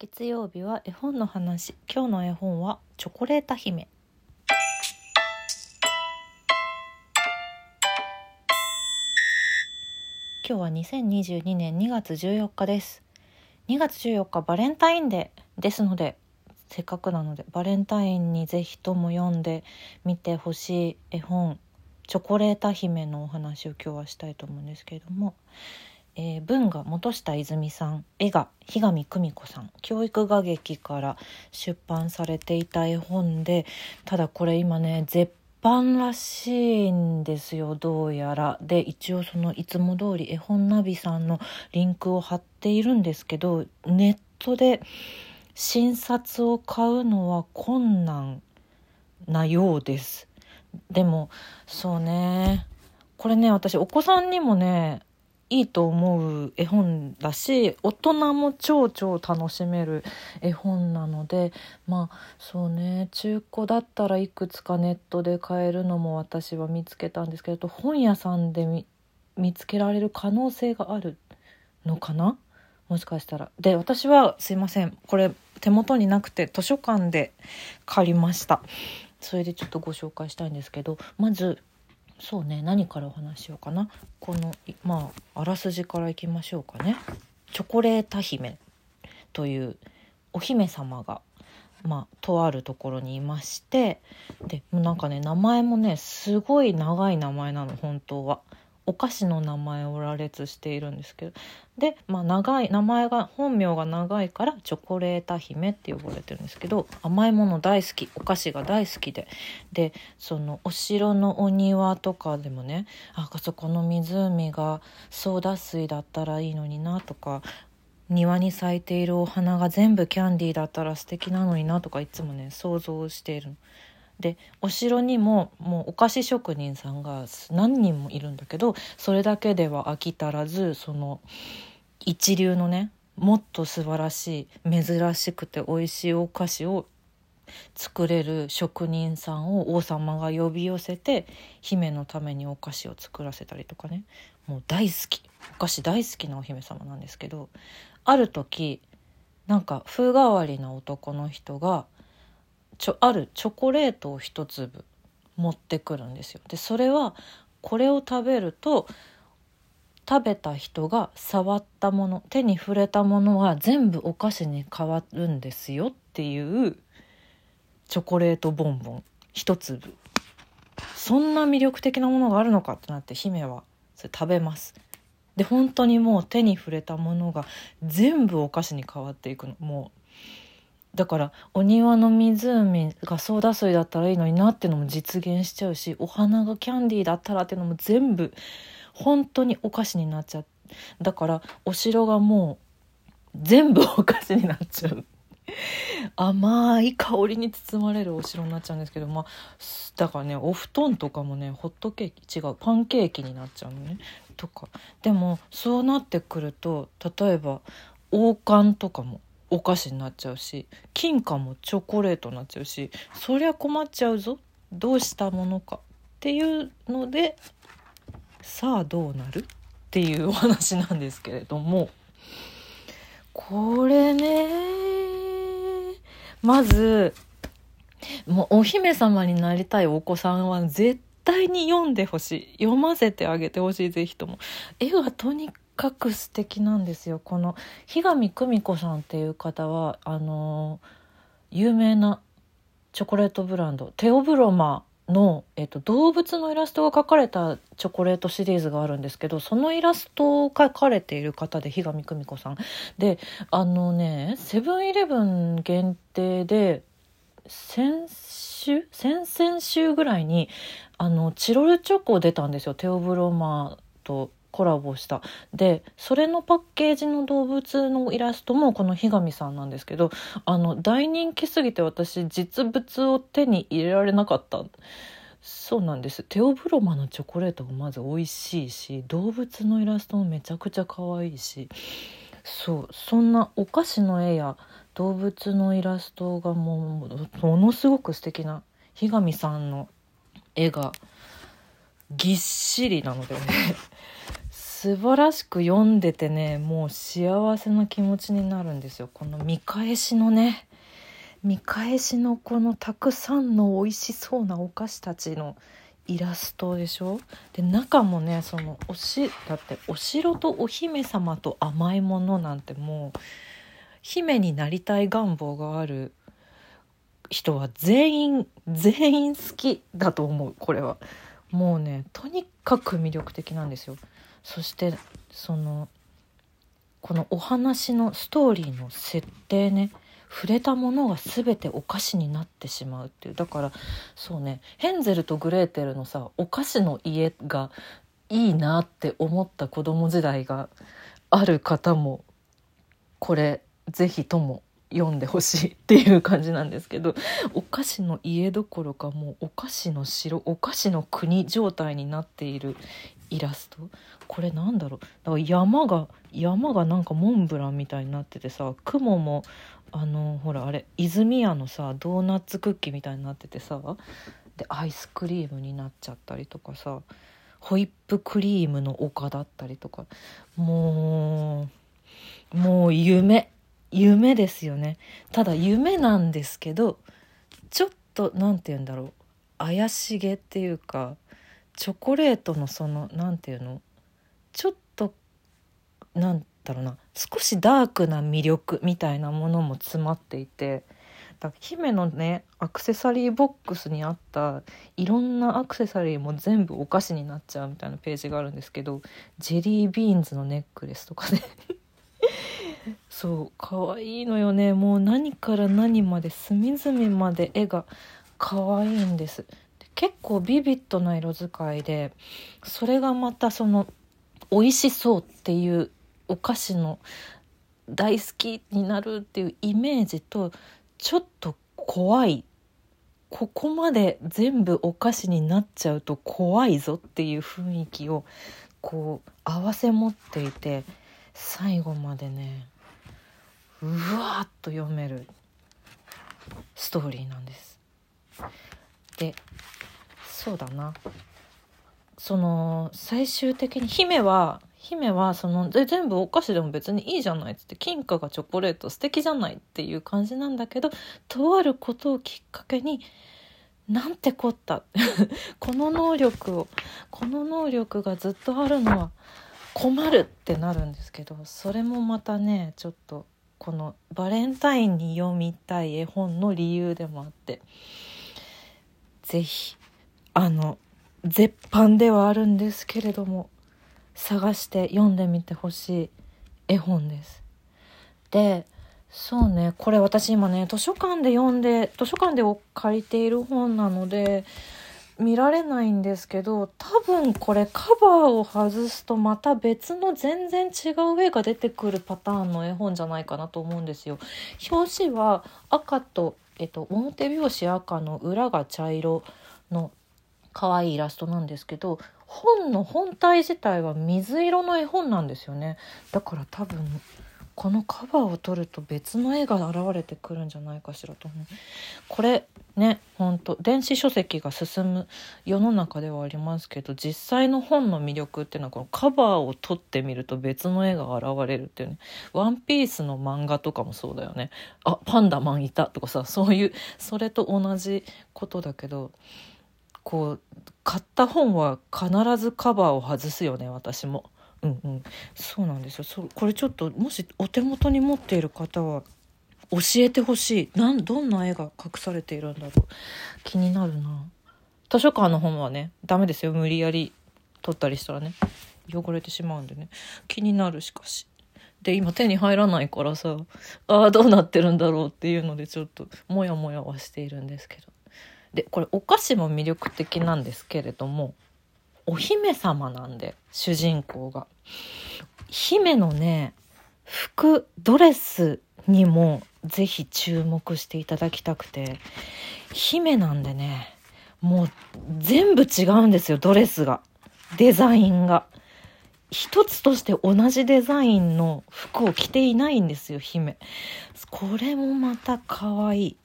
月曜日は絵本の話。今日の絵本はチョコレータ姫。今日は2022年2月14日です。2月14日バレンタインデーですのでせっかくなのでバレンタインにぜひとも読んでみてほしい絵本チョコレータ姫のお話を今日はしたいと思うんですけれどもえー、文が本下泉さん絵が日上久美子さん教育画劇から出版されていた絵本でただこれ今ね絶版らしいんですよどうやら。で一応そのいつも通り絵本ナビさんのリンクを貼っているんですけどネットで診察を買うのは困難なようです。でもそうね。これね私お子さんにもねいいと思う絵本だし大人も超超楽しめる絵本なのでまあそうね中古だったらいくつかネットで買えるのも私は見つけたんですけど本屋さんで見つけられる可能性があるのかな？もしかしたら。で私はすいませんこれ手元になくて図書館で借りました。それでちょっとご紹介したいんですけどまずそうね何からお話しようかなこのまああらすじからいきましょうかね。チョコレータ姫というお姫様がまあ、とあるところにいましてでもなんかね名前もねすごい長い名前なの本当は。お菓子の名前を羅列しているんですけどで、まあ、長い名前が本名が長いからチョコレータ姫って呼ばれてるんですけど甘いもの大好きお菓子が大好きででそのお城のお庭とかでもねあそこの湖がソーダ水だったらいいのになとか庭に咲いているお花が全部キャンディーだったら素敵なのになとかいつもね想像しているの。でお城にももうお菓子職人さんが何人もいるんだけどそれだけでは飽き足らずその一流のねもっと素晴らしい珍しくて美味しいお菓子を作れる職人さんを王様が呼び寄せて姫のためにお菓子を作らせたりとかね。もう大好き。お菓子大好きなお姫様なんですけどある時なんか風変わりな男の人がちょあるチョコレートを一粒持ってくるんですよ。でそれはこれを食べると食べた人が触ったもの手に触れたものは全部お菓子に変わるんですよっていうチョコレートボンボン。一粒。そんな魅力的なものがあるのかってなって姫はそれ食べます。で本当にもう手に触れたものが全部お菓子に変わっていくの。もうだからお庭の湖がソーダ水だったらいいのになっていうのも実現しちゃうしお花がキャンディーだったらっていうのも全部本当にお菓子になっちゃう。だからお城がもう全部お菓子になっちゃう。甘い香りに包まれるお城になっちゃうんですけどまあだからねお布団とかもねホットケーキ違うパンケーキになっちゃうのね。とか。でもそうなってくると例えば王冠とかもお菓子になっちゃうし金貨もチョコレートになっちゃうしそりゃ困っちゃうぞ。どうしたものか。っていうのでさあどうなるっていうお話なんですけれども。これねまずもうお姫様になりたいお子さんは絶対に読んでほしい。読ませてあげてほしいぜひとも。絵がとにかく素敵なんですよ。この日上久美子さんっていう方はあの有名なチョコレートブランドテオブロマの、えっと、動物のイラストが描かれたチョコレートシリーズがあるんですけどそのイラストを描かれている方で日上久美子さん。であのねセブンイレブン限定で先週先々週ぐらいにあのチロルチョコ出たんですよ。テオブロマとコラボした。でそれのパッケージの動物のイラストもこの日上さんなんですけどあの大人気すぎて私実物を手に入れられなかった。そうなんです。テオブロマのチョコレートもまず美味しいし動物のイラストもめちゃくちゃ可愛いし。そうそんなお菓子の絵や動物のイラストがもうものすごく素敵な日上さんの絵がぎっしりなのでね。素晴らしく読んでてねもう幸せな気持ちになるんですよ。この見返しのね見返しのこのたくさんの美味しそうなお菓子たちのイラストでしょ？で中もねそのおしだってお城とお姫様と甘いものなんてもう姫になりたい願望がある人は全員全員好きだと思うこれは。もうねとにかく魅力的なんですよ。そしてそのこのお話のストーリーの設定ね触れたものが全てお菓子になってしまうっていう。だからそうねヘンゼルとグレーテルのさお菓子の家がいいなって思った子供時代がある方もこれ是非とも読んでほしいっていう感じなんですけどお菓子の家どころかもうお菓子の城お菓子の国状態になっているイラスト？これなんだろう？だから山が山がなんかモンブランみたいになっててさ雲もあのほらあれ泉屋のさドーナツクッキーみたいになっててさでアイスクリームになっちゃったりとかさホイップクリームの丘だったりとかもうもう夢夢ですよね。ただ夢なんですけどちょっと何て言うんだろう怪しげっていうかチョコレートのその何て言うの？ちょっとなんだろうな。少しダークな魅力みたいなものも詰まっていてだ姫のねアクセサリーボックスにあったいろんなアクセサリーも全部お菓子になっちゃうみたいなページがあるんですけどジェリービーンズのネックレスとかね。そう可愛いのよね。もう何から何まで隅々まで絵が可愛いんです。結構ビビッドな色使いでそれがまたその美味しそうっていうお菓子の大好きになるっていうイメージとちょっと怖いここまで全部お菓子になっちゃうと怖いぞっていう雰囲気をこう合わせ持っていて最後までねうわーっと読めるストーリーなんです。でそうだな。その最終的に姫は姫はそので全部お菓子でも別にいいじゃないっつって金貨がチョコレート素敵じゃないっていう感じなんだけどとあることをきっかけになんてこった？この能力をこの能力がずっとあるのは困るってなるんですけどそれもまたねちょっとこのバレンタインに読みたい絵本の理由でもあって是非あの絶版ではあるんですけれども探して読んでみてほしい絵本です。でそうねこれ私今ね図書館で読んで図書館で借りている本なので見られないんですけど多分これカバーを外すとまた別の全然違う絵が出てくるパターンの絵本じゃないかなと思うんですよ。表紙は赤と、えっと、表表紙赤の裏が茶色の可愛いイラストなんですけど本の本体自体は水色の絵本なんですよね。だから多分このカバーを取ると別の絵が現れてくるんじゃないかしらと思う。これねほんと電子書籍が進む世の中ではありますけど実際の本の魅力っていうのはこのカバーを取ってみると別の絵が現れるっていうね「ワンピースの漫画とかもそうだよね。あパンダマンいたとかさそういうそれと同じことだけどこう買った本は必ずカバーを外すよね私も。うんうん、そうなんですよ。そこれちょっともしお手元に持っている方は教えてほしい。なんどんな絵が隠されているんだろう。気になるな。図書館の本はねダメですよ。無理やり取ったりしたらね。汚れてしまうんでね。気になるしかし。で今手に入らないからさああどうなってるんだろうっていうのでちょっとモヤモヤはしているんですけど。でこれお菓子も魅力的なんですけれどもお姫様なんで主人公が。姫のね服ドレスにもぜひ注目していただきたくて姫なんでねもう全部違うんですよドレスが。デザインが。一つとして同じデザインの服を着ていないんですよ姫。これもまた可愛い。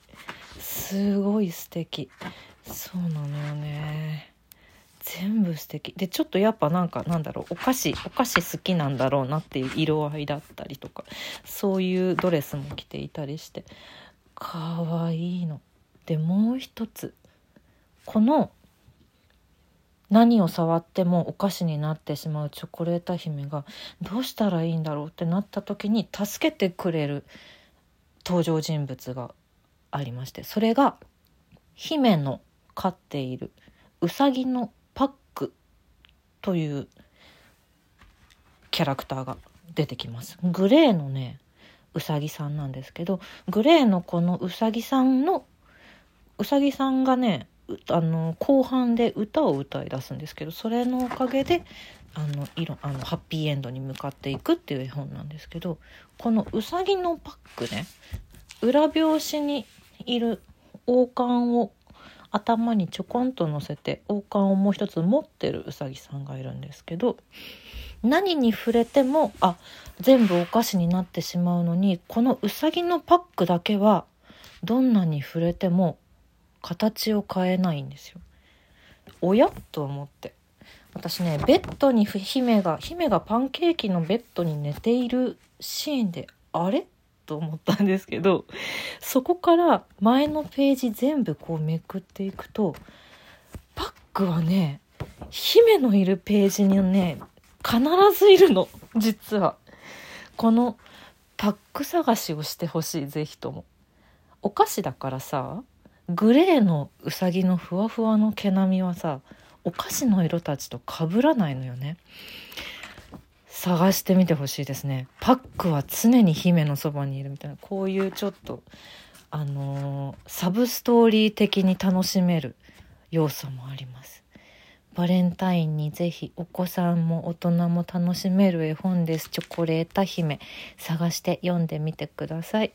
すごい素敵。そうなのよね。全部素敵。でちょっとやっぱなんかなんだろうお菓子お菓子好きなんだろうなっていう色合いだったりとかそういうドレスも着ていたりしてかわいいの。でもう一つ。この何を触ってもお菓子になってしまうチョコレート姫がどうしたらいいんだろうってなった時に助けてくれる登場人物がありましてそれが姫の飼っているうさぎのパックというキャラクターが出てきます。グレーのねうさぎさんなんですけどグレーのこのうさぎさんのうさぎさんがねあの後半で歌を歌い出すんですけどそれのおかげであの色あのハッピーエンドに向かっていくっていう絵本なんですけどこのうさぎのパックね裏表紙にいる王冠を頭にちょこんと乗せて王冠をもう一つ持ってるうさぎさんがいるんですけど何に触れてもあ全部お菓子になってしまうのにこのうさぎのパックだけはどんなに触れても形を変えないんですよ。おやと思って私ねベッドに姫が姫がパンケーキのベッドに寝ているシーンであれ？と思ったんですけどそこから前のページ全部こうめくっていくとパックはね姫のいるページにね必ずいるの。実は。このパック探しをしてほしい是非とも。お菓子だからさグレーのうさぎのふわふわの毛並みはさお菓子の色たちと被らないのよね。探してみてほしいですね。パックは常に姫のそばにいるみたいな。こういうちょっとあのー、サブストーリー的に楽しめる要素もあります。バレンタインにぜひお子さんも大人も楽しめる絵本です。チョコレート姫。探して読んでみてください。